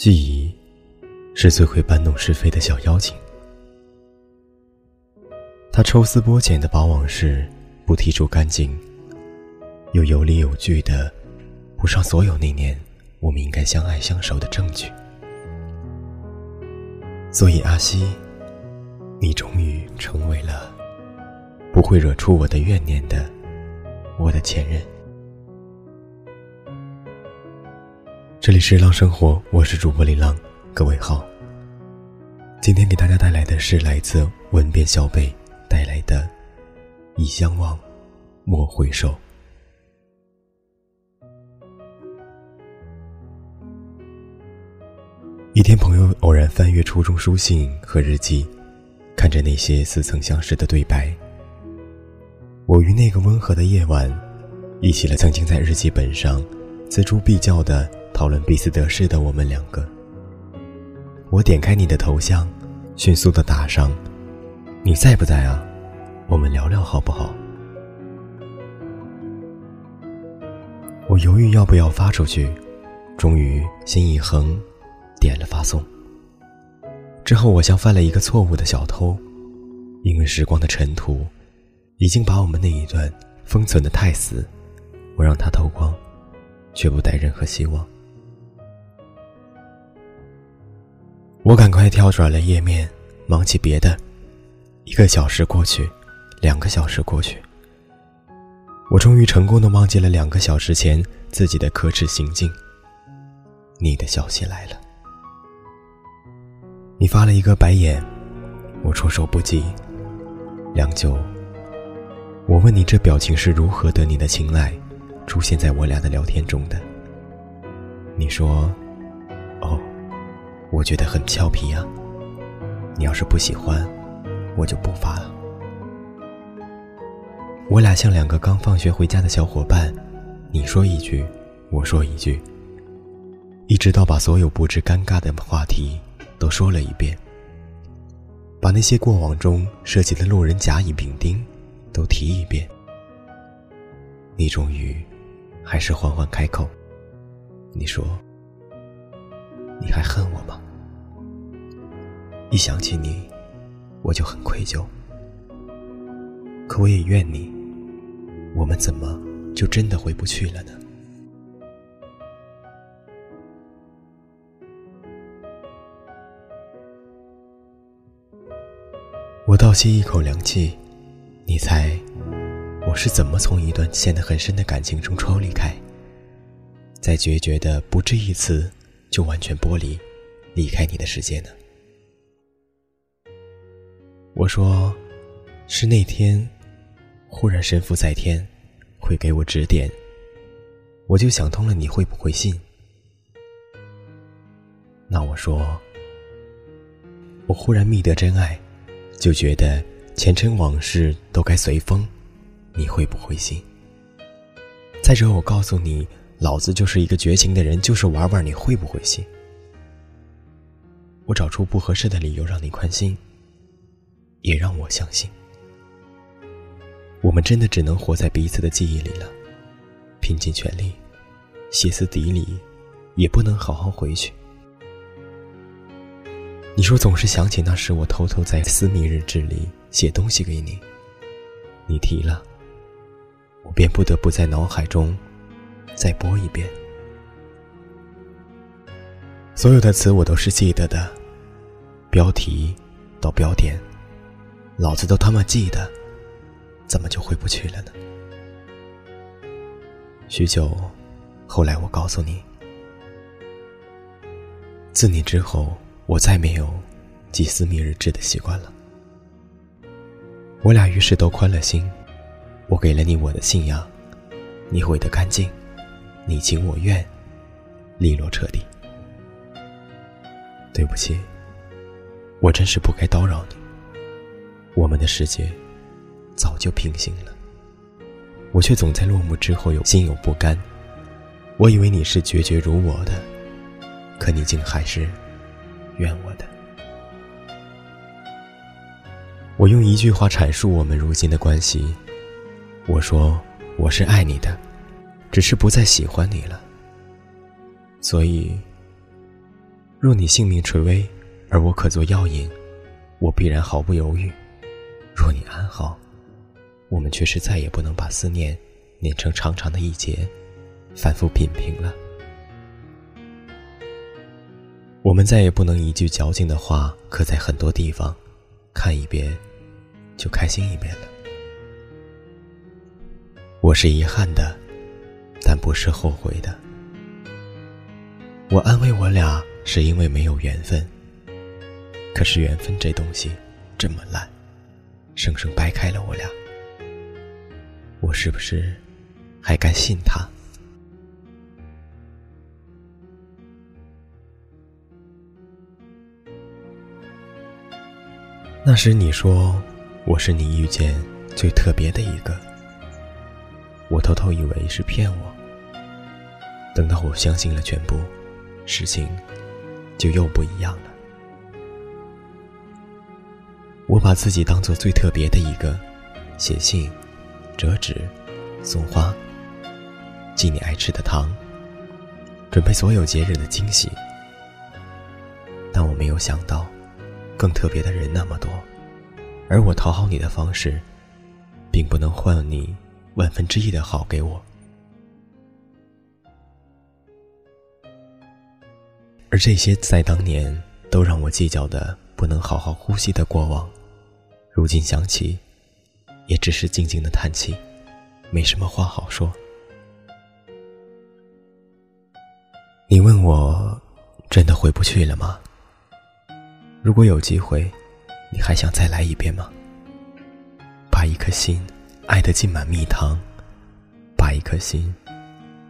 记忆是最会搬弄是非的小妖精，他抽丝剥茧的把往事不剔除干净，又有理有据的补上所有那年我们应该相爱相守的证据。所以阿西，你终于成为了不会惹出我的怨念的我的前任。这里是浪生活，我是主播李浪，各位好。今天给大家带来的是来自文编小北带来的《已相忘，莫回首》。一天，朋友偶然翻阅初中书信和日记，看着那些似曾相识的对白。我于那个温和的夜晚，忆起了曾经在日记本上锱铢必较的。讨论彼此得失的我们两个。我点开你的头像，迅速的打上：“你在不在啊？我们聊聊好不好？”我犹豫要不要发出去，终于心一横，点了发送。之后我像犯了一个错误的小偷，因为时光的尘土已经把我们那一段封存的太死，我让它透光，却不带任何希望。我赶快跳转了页面，忙起别的。一个小时过去，两个小时过去，我终于成功的忘记了两个小时前自己的可耻行径。你的消息来了，你发了一个白眼，我措手不及。良久，我问你这表情是如何得你的青睐，出现在我俩的聊天中的？你说。我觉得很俏皮呀，你要是不喜欢，我就不发了。我俩像两个刚放学回家的小伙伴，你说一句，我说一句，一直到把所有不知尴尬的话题都说了一遍，把那些过往中涉及的路人甲乙丙丁都提一遍，你终于还是缓缓开口，你说。你还恨我吗？一想起你，我就很愧疚。可我也怨你，我们怎么就真的回不去了呢？我倒吸一口凉气，你猜，我是怎么从一段陷得很深的感情中抽离开，在决绝的不止一次。就完全剥离，离开你的世界呢？我说，是那天，忽然神父在天，会给我指点，我就想通了，你会不会信？那我说，我忽然觅得真爱，就觉得前尘往事都该随风，你会不会信？再者，我告诉你。老子就是一个绝情的人，就是玩玩，你会不会信？我找出不合适的理由让你宽心，也让我相信，我们真的只能活在彼此的记忆里了，拼尽全力，歇斯底里，也不能好好回去。你说总是想起那时我偷偷在私密日志里写东西给你，你提了，我便不得不在脑海中。再播一遍，所有的词我都是记得的，标题到标点，老子都他妈记得，怎么就回不去了呢？许久，后来我告诉你，自你之后，我再没有记私密日志的习惯了。我俩于是都宽了心，我给了你我的信仰，你毁得干净。你情我愿，利落彻底。对不起，我真是不该叨扰你。我们的世界早就平行了，我却总在落幕之后有心有不甘。我以为你是决绝如我的，可你竟还是怨我的。我用一句话阐述我们如今的关系，我说我是爱你的。只是不再喜欢你了，所以，若你性命垂危，而我可做药引，我必然毫不犹豫；若你安好，我们却是再也不能把思念碾成长长的一节，反复品评了。我们再也不能一句矫情的话刻在很多地方，看一遍就开心一遍了。我是遗憾的，但不是后悔的。我安慰我俩是因为没有缘分，可是缘分这东西这么烂，生生掰开了我俩。我是不是还该信他？那时你说我是你遇见最特别的一个，我偷偷以为是骗我。等到我相信了全部，事情就又不一样了。我把自己当做最特别的一个，写信、折纸、送花、寄你爱吃的糖，准备所有节日的惊喜。但我没有想到。更特别的人那么多，而我讨好你的方式，并不能换你万分之一的好给我。而这些在当年都让我计较的不能好好呼吸的过往，如今想起，也只是静静的叹气，没什么话好说。你问我，真的回不去了吗？如果有机会，你还想再来一遍吗？把一颗心爱得浸满蜜糖，把一颗心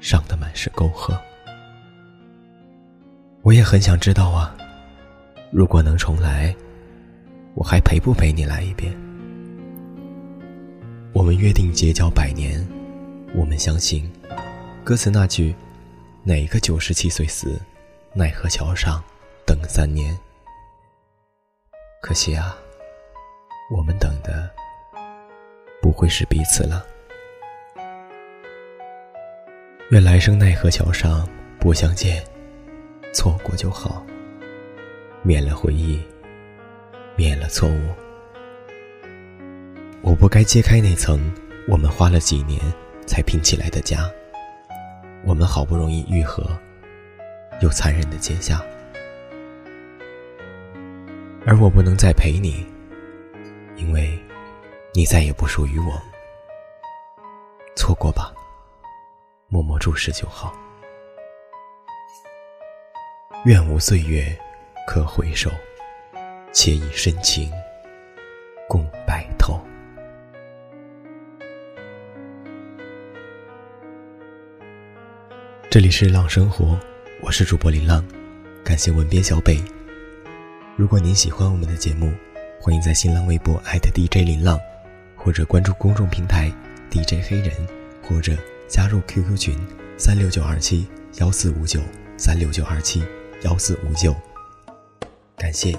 伤得满是沟壑。我也很想知道啊，如果能重来，我还陪不陪你来一遍？我们约定结交百年，我们相信歌词那句：“哪个九十七岁死，奈何桥上等三年。”可惜啊，我们等的不会是彼此了。愿来生奈何桥上不相见，错过就好，免了回忆，免了错误。我不该揭开那层我们花了几年才拼起来的家，我们好不容易愈合，又残忍的剪下。而我不能再陪你，因为，你再也不属于我。错过吧，默默注视就好。愿无岁月可回首，且以深情共白头。这里是浪生活，我是主播林浪，感谢文编小北。如果您喜欢我们的节目，欢迎在新浪微博 @DJ 林浪，或者关注公众平台 DJ 黑人，或者加入 QQ 群三六九二七幺四五九三六九二七幺四五九。感谢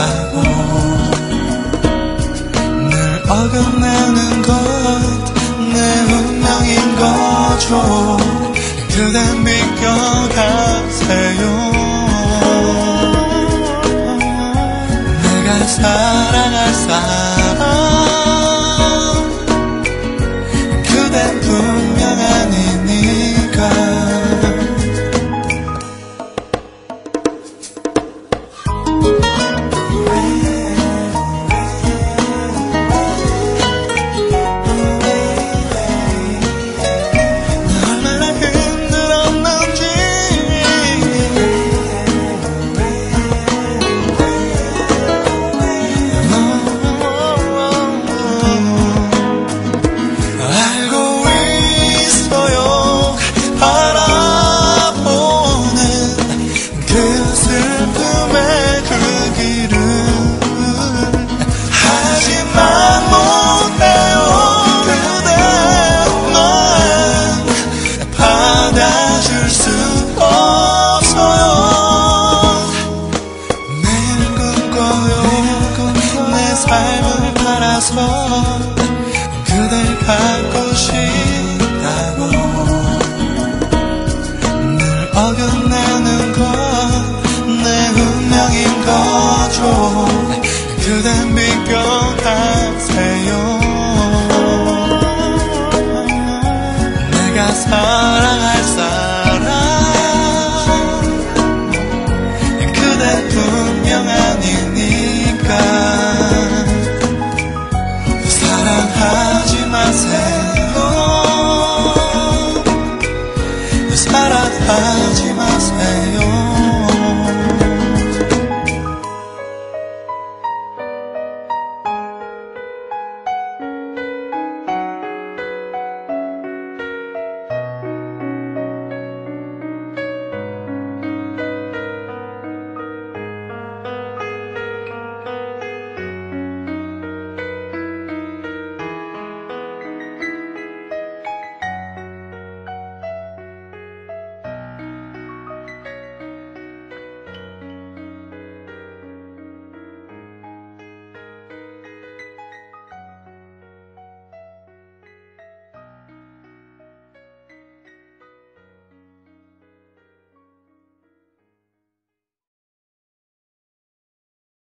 싶다고 늘 어긋나는 것 내 운명인 거죠. 그댄 비껴가세요. 내가 사랑할 사람 사랑할 사